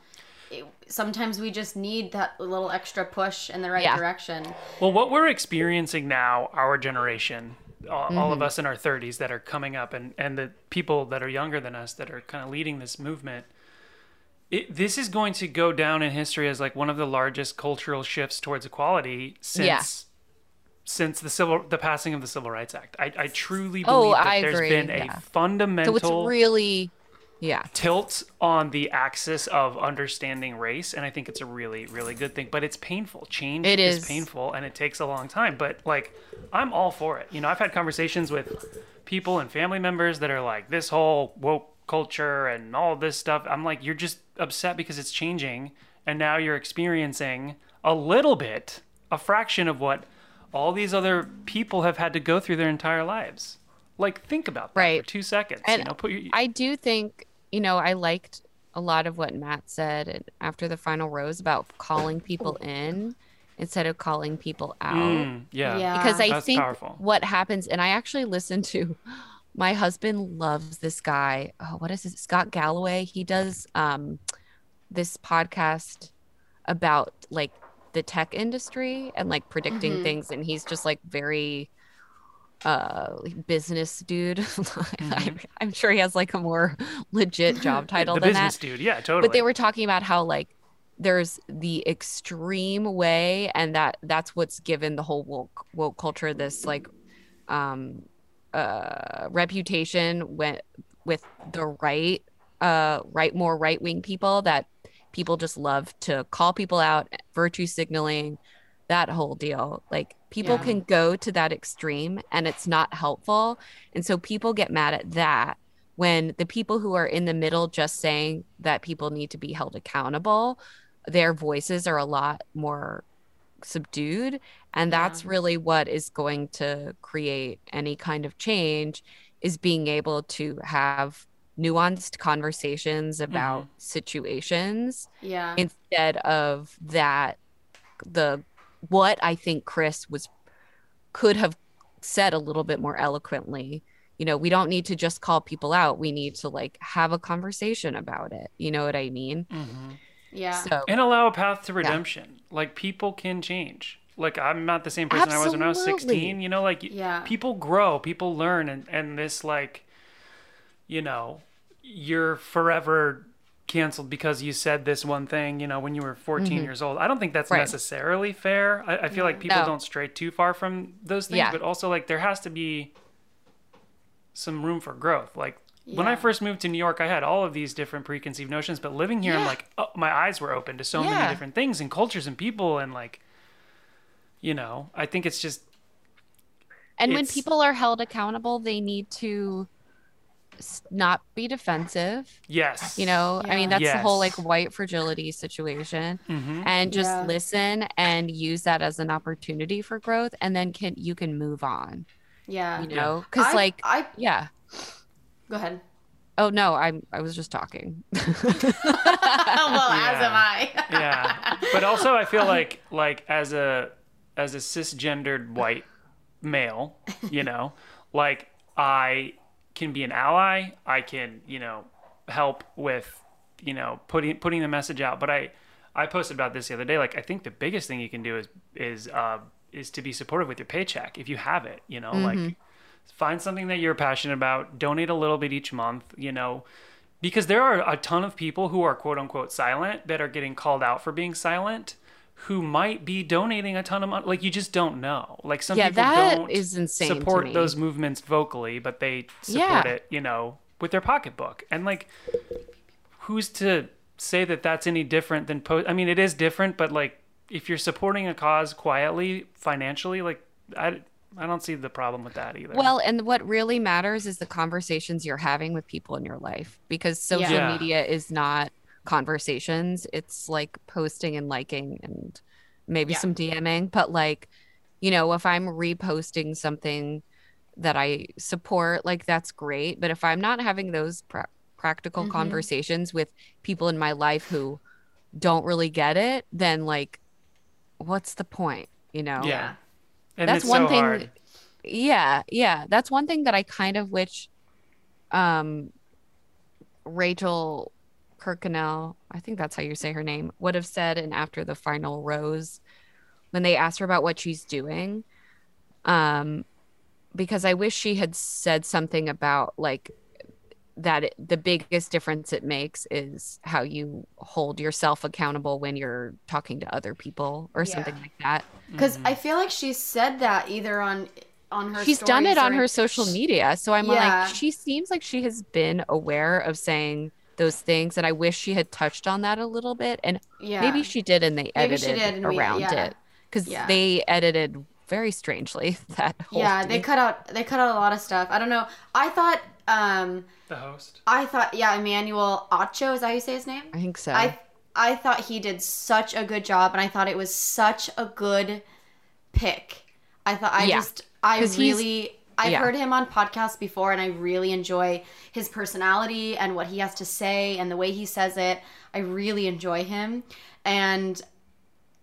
sometimes we just need that little extra push in the right Yeah. direction. Well, what we're experiencing now, our generation, all, all Mm-hmm. of us in our 30s that are coming up, and, and the people that are younger than us that are kind of leading this movement, it, this is going to go down in history as like one of the largest cultural shifts towards equality since Yeah. since the civil the passing of the Civil Rights Act. I, I truly Oh, believe that I there's agree, been yeah. a fundamental so it's really, yeah. tilt on the axis of understanding race and i think it's a really really good thing but it's painful change It is is. painful and it takes a long time but like i'm all for it you know i've had conversations with people and family members that are like this whole woke culture and all this stuff i'm like you're just upset because it's changing and now you're experiencing a little bit a fraction of what all these other people have had to go through their entire lives like think about that Right. for two seconds And you know put your I do think, you know, I liked a lot of what Matt said and after the final rose about calling people in instead of calling people out. Mm, yeah Yeah. because I That's think powerful. what happens, and I actually listened to. My husband loves this guy. Oh, what is it? Scott Galloway. He does um, this podcast about like the tech industry and like predicting Mhm. things, and he's just like very uh business dude. (laughs) I, I'm sure he has like a more legit (laughs) job title the than business that dude. Yeah, totally. but they were talking about how like there's the extreme way and that that's what's given the whole woke, woke culture this like um uh reputation with with the right uh right more right wing people that people just love to call people out virtue signaling that whole deal. Like people Yeah. can go to that extreme and it's not helpful. And so people get mad at that when the people who are in the middle just saying that people need to be held accountable their voices are a lot more subdued. And that's really what is going to create any kind of change is being able to have nuanced conversations about mm-hmm. situations Yeah. instead of that the what i think chris was could have said a little bit more eloquently you know we don't need to just call people out we need to like have a conversation about it you know what i mean Mhm. yeah. so and allow a path to redemption. Like people can change. Like I'm not the same person I was when I was 16. You know, like Yeah. people grow, people learn, and and this like, you know, you're forever canceled because you said this one thing, you know, when you were 14 mm-hmm. years old. I don't think that's Right. necessarily fair. I, I feel like people No. don't stray too far from those things, Yeah. but also like there has to be some room for growth. Like when I first moved to New York, I had all of these different preconceived notions, but living here, I'm like, oh, my eyes were open to so many different things and cultures and people, and like, you know, I think it's just And when people are held accountable, they need to not be defensive. yes, You know, I mean, Yeah. that's the whole like white fragility situation. hmm And just Yeah. listen and use that as an opportunity for growth, and then can you can move on. Yeah. You know, because I- like, I yeah. go ahead. Oh no, I'm I was just talking. (laughs) (laughs) well, as am I. (laughs) yeah but also i feel like like as a as a cisgendered white male you know like i can be an ally i can you know help with you know putting putting the message out. But i i posted about this the other day like i think the biggest thing you can do is is uh is to be supportive with your paycheck if you have it you know like find something that you're passionate about donate a little bit each month you know because there are a ton of people who are quote unquote silent that are getting called out for being silent who might be donating a ton of money like you just don't know like some Yeah, people that don't is insane to support me. those movements vocally but they support Yeah. it you know with their pocketbook and like who's to say that that's any different than post i mean it is different but like if you're supporting a cause quietly financially like i i don't see the problem with that either Well, and what really matters is the conversations you're having with people in your life because social Yeah. media is not conversations. It's like posting and liking and maybe Yeah. some DMing. But like, you know, if I'm reposting something that I support, like that's great. But if I'm not having those pra- practical Mhm. conversations with people in my life who don't really get it, then like, what's the point? You know? Yeah. and that's it's one so thing hard. yeah yeah that's one thing that i kind of wish um rachel kirkconnell i think that's how you say her name would have said in after the final rose when they asked her about what she's doing um because i wish she had said something about like that it, the biggest difference it makes is how you hold yourself accountable when you're talking to other people or Yeah. something like that Because Mm-hmm. I feel like she said that either on on her. she's done it on or- her social media so i'm Yeah. like she seems like she has been aware of saying those things and i wish she had touched on that a little bit and Yeah. maybe she did and they Maybe she edited did and we- around yeah. it because Yeah. they edited very strangely (laughs) that whole Yeah, they cut out they cut out a lot of stuff. I don't know. I thought um the host I thought yeah, Emmanuel Acho, is that how you say his name? i think so I I thought he did such a good job and I thought it was such a good pick. I thought I Yeah. just I 'Cause he's- really I've yeah. heard him on podcasts before and I really enjoy his personality and what he has to say and the way he says it. I really enjoy him. And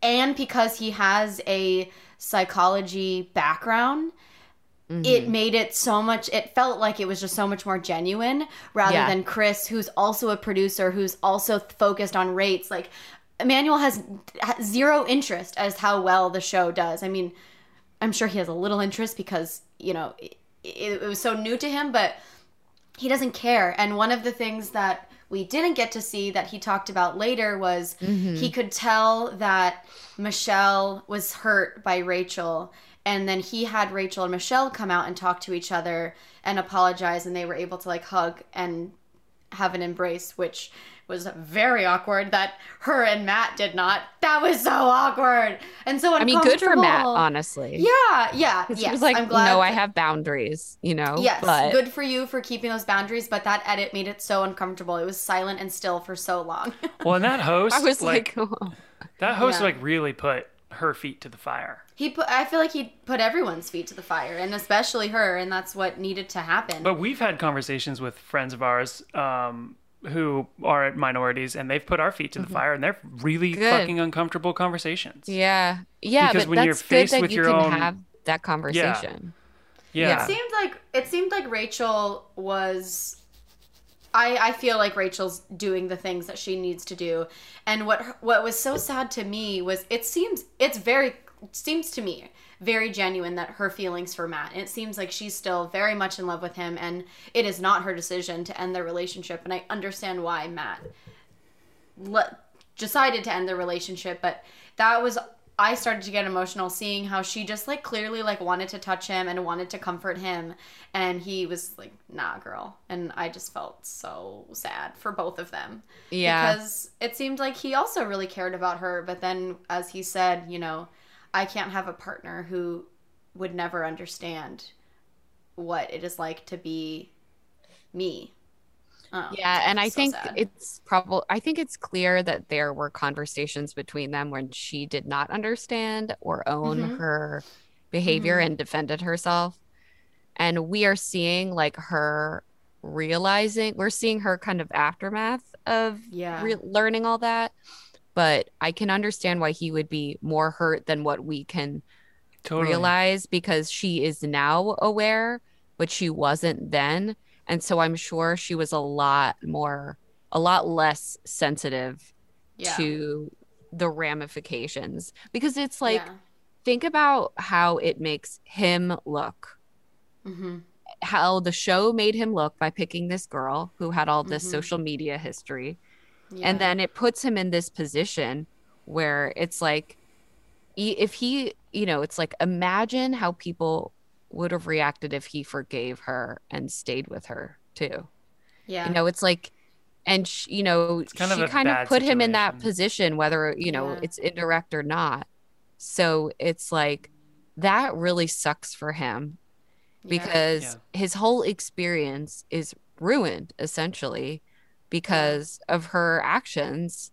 and because he has a psychology background, Mm-hmm. it made it so much it felt like it was just so much more genuine rather Yeah. than chris who's also a producer who's also focused on rates like emmanuel has zero interest as how well the show does i mean i'm sure he has a little interest because you know it, it, it was so new to him but he doesn't care. And one of the things that we didn't get to see that he talked about later was Mm-hmm. he could tell that michelle was hurt by rachel. And then he had rachel and michelle come out and talk to each other and apologize. And they were able to like hug and have an embrace which was very awkward that her and matt did not that was so awkward and so i mean good for matt honestly yeah yeah, yes (laughs) he was like i'm glad no i have boundaries you know Yes, but good for you for keeping those boundaries, but that edit made it so uncomfortable. It was silent and still for so long. (laughs) well and that host i was like, (laughs) that host Yeah. like really put her feet to the fire he put I feel like he put everyone's feet to the fire, and especially her, and that's what needed to happen. But we've had conversations with friends of ours um, who are minorities, and they've put our feet to the mm-hmm. fire, and they're really Good. fucking uncomfortable conversations. yeah yeah Because but when that's you're good faced that with you your can own- have that conversation Yeah. yeah. it seemed like it seemed like Rachel was I, I feel like Rachel's doing the things that she needs to do, and what what was so sad to me was it seems it's very it seems to me very genuine that her feelings for Matt. And it seems like she's still very much in love with him, and it is not her decision to end their relationship. And I understand why Matt le- decided to end the relationship, but that was I started to get emotional seeing how she just like clearly like wanted to touch him and wanted to comfort him and he was like nah girl and I just felt so sad for both of them. Yeah. Because it seemed like he also really cared about her but then as he said, you know, I can't have a partner who would never understand what it is like to be me. Oh, Yeah, and I so think sad. it's probably I think it's clear that there were conversations between them when she did not understand or own Mhm. her behavior and defended herself. And we are seeing like her realizing, we're seeing her kind of aftermath of yeah. re- learning all that. But I can understand why he would be more hurt than what we can Totally. realize because she is now aware, but she wasn't then. And so I'm sure she was a lot more, a lot less sensitive yeah. to the ramifications because it's like, yeah. think about how it makes him look, Mhm. how the show made him look by picking this girl who had all this Mhm. social media history. Yeah. And then it puts him in this position where it's like, e- if he, you know, it's like, imagine how people would have reacted if he forgave her and stayed with her too. yeah. You know, it's like, and sh- you know, kind she a kind of bad put him in that position, whether you know Yeah. it's indirect or not. So it's like that really sucks for him because Yeah. his whole experience is ruined essentially because of her actions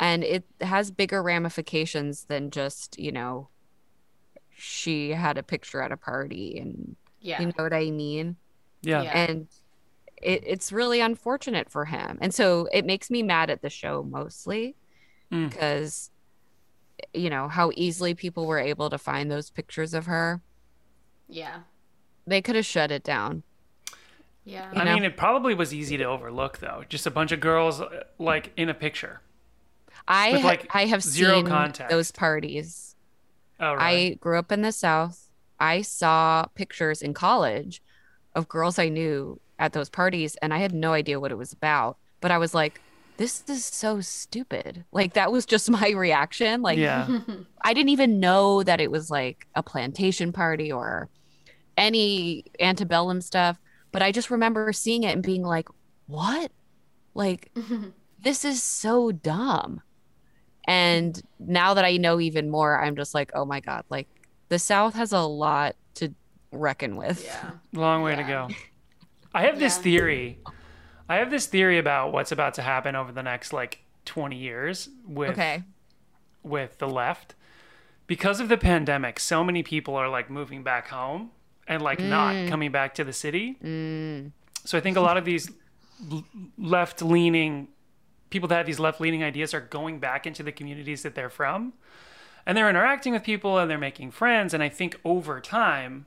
and it has bigger ramifications than just you know she had a picture at a party and yeah. you know what i mean Yeah. Yeah. and it, it's really unfortunate for him and so it makes me mad at the show mostly Mm. because you know how easily people were able to find those pictures of her yeah. they could have shut it down Yeah. You I know? mean, it probably was easy to overlook, though. Just a bunch of girls, uh, like in a picture. I With, ha- like, I have zero seen context. those parties. Oh, right. I grew up in the South. I saw pictures in college of girls I knew at those parties, and I had no idea what it was about. But I was like, "This is so stupid!" Like that was just (laughs) my reaction. Like yeah. (laughs) I didn't even know that it was like a plantation party or any antebellum stuff. But I just remember seeing it and being like, "What? Like (laughs) this is so dumb. And now that I know even more, I'm just like, oh my God, like the South has a lot to reckon with. yeah. Long way to go. I have this theory. I have this theory about what's about to happen over the next like 20 years with Okay. with the left. Because of the pandemic, so many people are like moving back home and like not coming back to the city. Mm, So I think a lot of these l- left-leaning people that have these left-leaning ideas are going back into the communities that they're from, and they're interacting with people and they're making friends. And I think over time,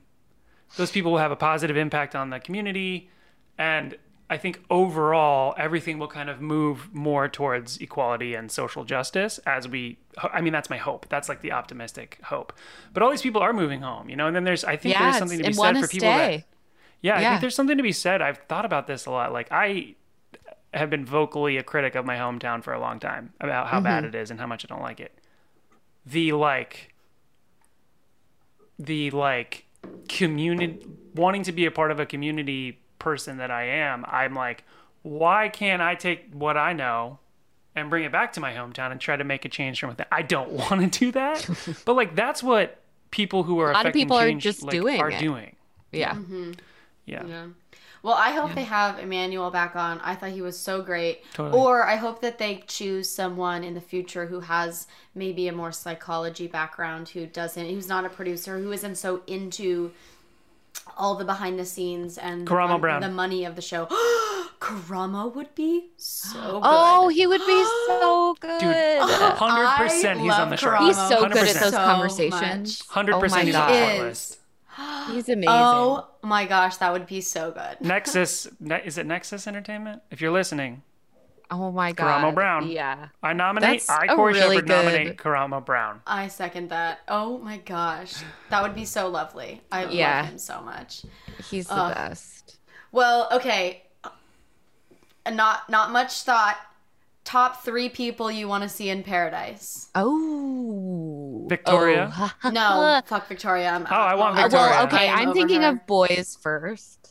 those people will have a positive impact on the community, and I think overall everything will kind of move more towards equality and social justice as we. I mean, that's my hope. That's like the optimistic hope. But all these people are moving home, you know. And then there's, I think yeah, there's something to be said for people that stay. yeah, I think there's something to be said. I've thought about this a lot. Like I have been vocally a critic of my hometown for a long time about how bad Mm-hmm. it is and how much I don't like it. The like the like community wanting to be a part of a community person that I am, I'm like, why can't I take what I know and bring it back to my hometown and try to make a change from within? I don't (laughs) want to do that, (laughs) but like that's what people who are a lot of affecting people are just like, doing are it. doing. Yeah. Mm-hmm. Yeah. Yeah. Well, I hope they have Emmanuel back on. I thought he was so great. Totally. Or I hope that they choose someone in the future who has maybe a more psychology background, who doesn't, who's not a producer, who isn't so into all the behind the scenes and the, Karamo mon- Brown. the money of the show. (gasps) Karamo would be so oh, good. Oh, he would be (gasps) so good. Dude, hundred percent, I he's on the show. Karamo. He's so good at 100%. those So conversations. much. Hundred Oh my percent, he's on God. the Is. shortlist. (gasps) He's oh amazing. Oh my gosh, that would be so good. Nexus, (laughs) ne- is it Nexus Entertainment? If you're listening, Oh my God. Karamo Brown. Yeah. I nominate. That's I a Corey really Shepard good- nominate Karamo Brown. I second that. Oh my gosh. That would be so lovely. I Yeah. love him so much. He's the Ugh. best. Well, okay. Uh, Not not much thought top three people you want to see in paradise. Oh, Victoria? Oh. (laughs) No, fuck Victoria. I'm, Oh, I want Uh, Victoria. well, okay. I'm I'm thinking her. of boys first.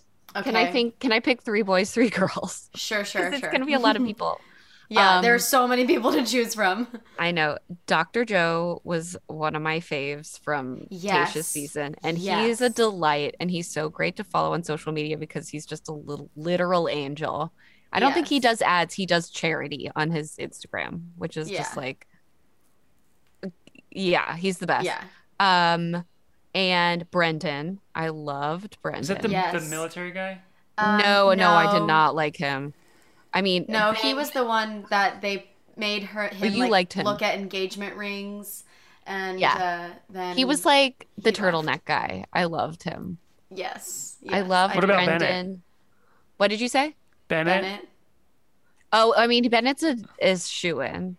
Can I think? Can I pick three boys, three girls? (laughs) Sure, sure, it's sure. gonna be a lot of people. (laughs) yeah, um, there's so many people to choose from. I know. Dr. Joe was one of my faves from Yes. Tayshia's season, and he's a delight, and he's so great to follow on social media because he's just a little literal angel. I don't think he does ads; he does charity on his Instagram, which is just like, yeah, he's the best. Yeah. Um, and Brendan, I loved Brendan. Is that the, Yes. the military guy? Um, no, no, I did not like him. I mean, No, he was the one that they made her him you like, liked him. look at engagement rings, and Yeah. uh, then he was like the he left. turtleneck guy. I loved him. yes, I yes, loved What about Brendan. Bennett? What did you say? Bennett? Bennett. Oh, I mean, Bennett's a, is shoo in.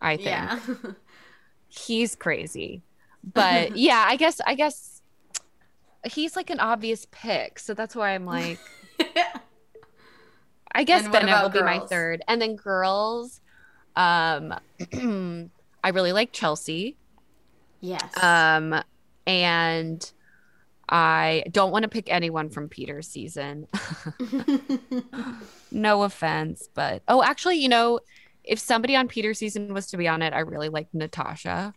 I think Yeah, (laughs) he's crazy, but (laughs) yeah, I guess I guess he's like an obvious pick, so that's why I'm like, (laughs) I guess Bennett will about be my third, and then girls, um, (clears throat) I really like Chelsea, yes. um, and I don't want to pick anyone from Peter's season. (laughs) no offense, but oh, actually, you know, if somebody on Peter's season was to be on it, I really like Natasha.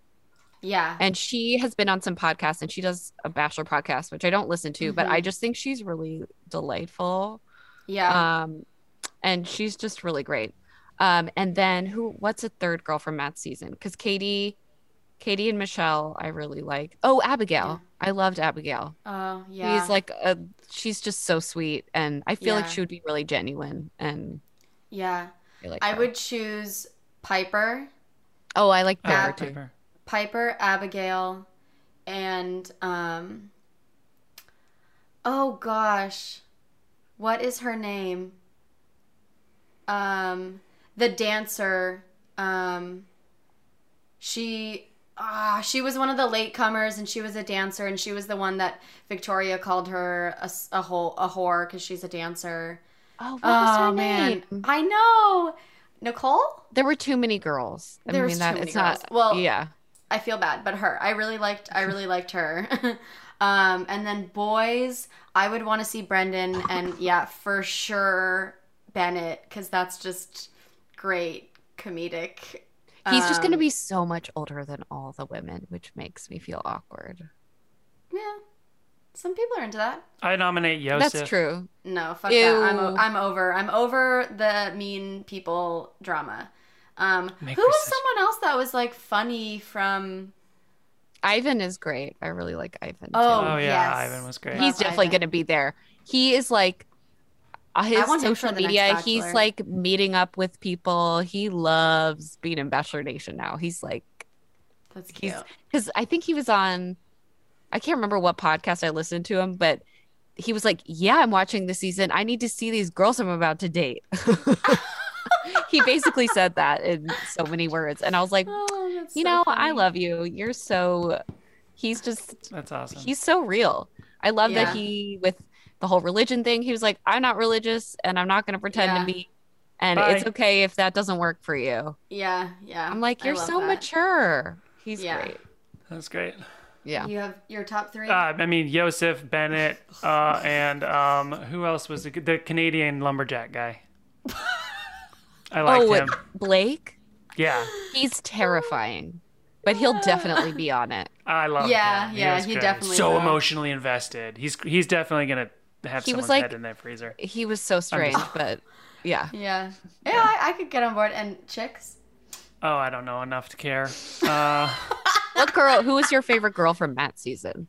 Yeah, And she has been on some podcasts and she does a Bachelor podcast, which I don't listen to, but Mhm. I just think she's really delightful. yeah. Um, and she's just really great. Um, and then who, what's a third girl from Matt's season? Because Katie, Katie and Michelle, I really like. Oh, Abigail. I loved Abigail. Oh, yeah. She's like a, she's just so sweet. And I feel like she would be really genuine. And yeah. I like I would choose Piper, Oh, I like Oh, Ab- too. Piper. Piper, Abigail, and um. Oh gosh, what is her name? Um, the dancer. Um, she ah she was one of the latecomers and she was a dancer and she was the one that Victoria called her a, a whole a whore because she's a dancer. Oh, Oh her man, name? I know. Nicole. There were too many girls. I There mean, that too many it's not. girls. Well, yeah. I feel bad, but her. I really liked I really liked her. (laughs) um and then boys, I would want to see Brendan and yeah, for sure Bennett cuz that's just great comedic. He's just going to Um, be so much older than all the women, which makes me feel awkward. Yeah. Some people are into that. I nominate Yosef. That's true. No, fuck that. I'm, o- Ew. I'm over. I'm over the mean people drama. Um Make who was someone else that was like funny from Ivan is great. I really like Ivan. Oh, too. Oh yeah, yes. Ivan was great. Love he's definitely going to be there. He is like uh, his want him for social media. He's like meeting up with people. He loves being in Bachelor Nation now. He's like That's cute. because I think he was on. I can't remember what podcast I listened to him, but he was like, "Yeah, I'm watching the season. I need to see these girls I'm about to date." (laughs) (laughs) (laughs) he basically said that in so many words, and I was like, Oh, you so know, I love you. You're so. He's just That's awesome. he's so real. I love Yeah. that he with the whole religion thing. He was like, I'm not religious, and I'm not going to pretend Yeah. to be. And Bye. it's okay if that doesn't work for you. Yeah, yeah. I'm like, you're so that. mature. He's Yeah. great. That's great. Yeah. You have your top three. Uh, I mean, Joseph, Bennett, uh, and um, who else was the, the Canadian lumberjack guy? (laughs) I liked oh, him. Blake? Yeah, He's terrifying, but he'll definitely be on it. I love Yeah, him. yeah, yeah, he great. definitely so will. emotionally invested. He's he's definitely gonna have He was like- head in that freezer. He was so strange, but yeah. yeah, yeah. I, I could get on board. And chicks. Oh, I don't know enough to care. (laughs) Uh, What girl? Who was your favorite girl from Matt's season?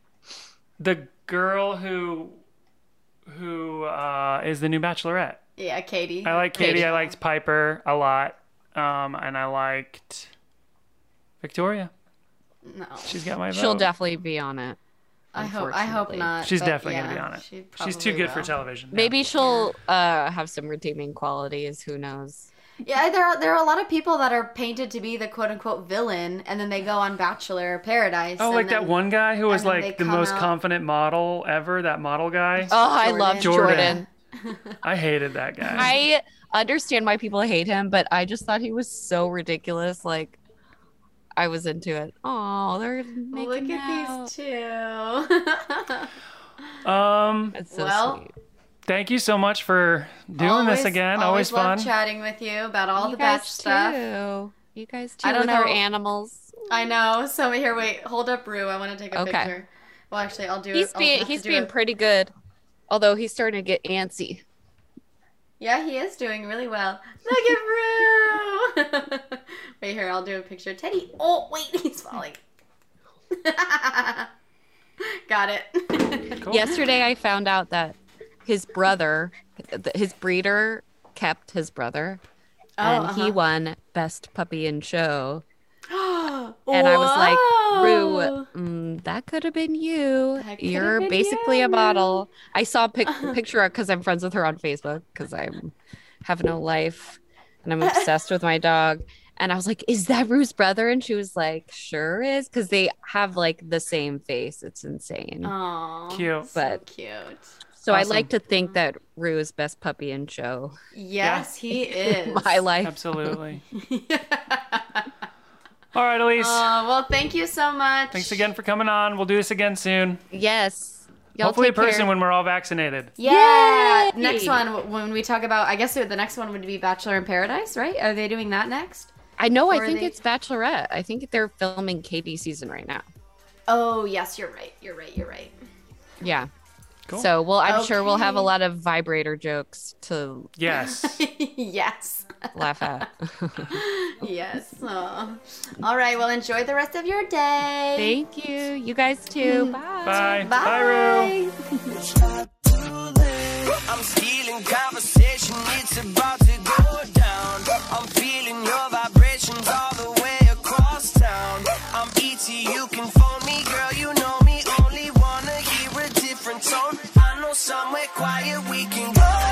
the girl who who uh, is the new Bachelorette. Yeah, Katie. I like Katie. Katie. I liked Piper a lot, um, and I liked Victoria. No, She's got my vote. She'll definitely be on it. I hope. I hope not. She's but definitely gonna be on it. She's too probably good for television. now. Maybe she'll uh, have some redeeming qualities. Who knows? Yeah, there are there are a lot of people that are painted to be the quote unquote villain, and then they go on Bachelor Paradise. Oh, and like that one guy who was and then they like the most out- confident model ever. That model guy. Oh, I love Jordan. Jordan. I hated that guy. I understand why people hate him, but I just thought he was so ridiculous. Like, I was into it. Oh, they're making Look at out. these two. (laughs) Um, It's so Well, sweet. thank you so much for doing this again. Always, love fun. chatting with you about all you the batch guys stuff. too. You guys too. I don't with our know. animals. I know. So here, wait, hold up, Rue. I want to take a Okay. picture. Well, actually, I'll do it. He's I'll being he's being it. pretty good, although he's starting to get antsy. Yeah, he is doing really well. Look at Rue! (laughs) wait here, I'll do a picture. Teddy. Oh, wait, (laughs) he's falling. (laughs) Got it. Cool. Yesterday, I found out that his brother, his breeder, kept his brother, and he uh-huh. won best puppy in show. And I was like, Rue, mm, that could have been you. You're been basically you, a model. I saw a pic- (laughs) picture of because I'm friends with her on Facebook because I have no life and I'm (laughs) obsessed with my dog. And I was like, "Is that Rue's brother?" And she was like, "Sure is," because they have like the same face. It's insane. Aw, Cute. so But- cute. so I like to think that Rue is best puppy in show. Yes, he (laughs) is. My life. Absolutely. All right, Elise. Oh, well, thank you so much. Thanks again for coming on. We'll do this again soon. Yes. Y'all Hopefully, in take person care. when we're all vaccinated. Yeah. Yay! Next one, when we talk about, I guess the next one would be Bachelor in Paradise, right? Are they doing that next? I know. I Or are think they- it's Bachelorette. I think they're filming Katie season right now. Oh, yes, you're right. You're right. You're right. Yeah. Cool. So, well, I'm sure we'll have a lot of vibrator jokes to Yes. (laughs) yes. Laugh at. yes. Aw. All right. Well, enjoy the rest of your day. Thank you. You guys too. (laughs) Bye. Bye. Bye. Bye, I'm stealing conversation, it's about to go down. I'm feeling your vibrations all the way across town. I'm ET, you can phone me, girl, you know me. Only wanna hear a different tone. I know somewhere quiet we can go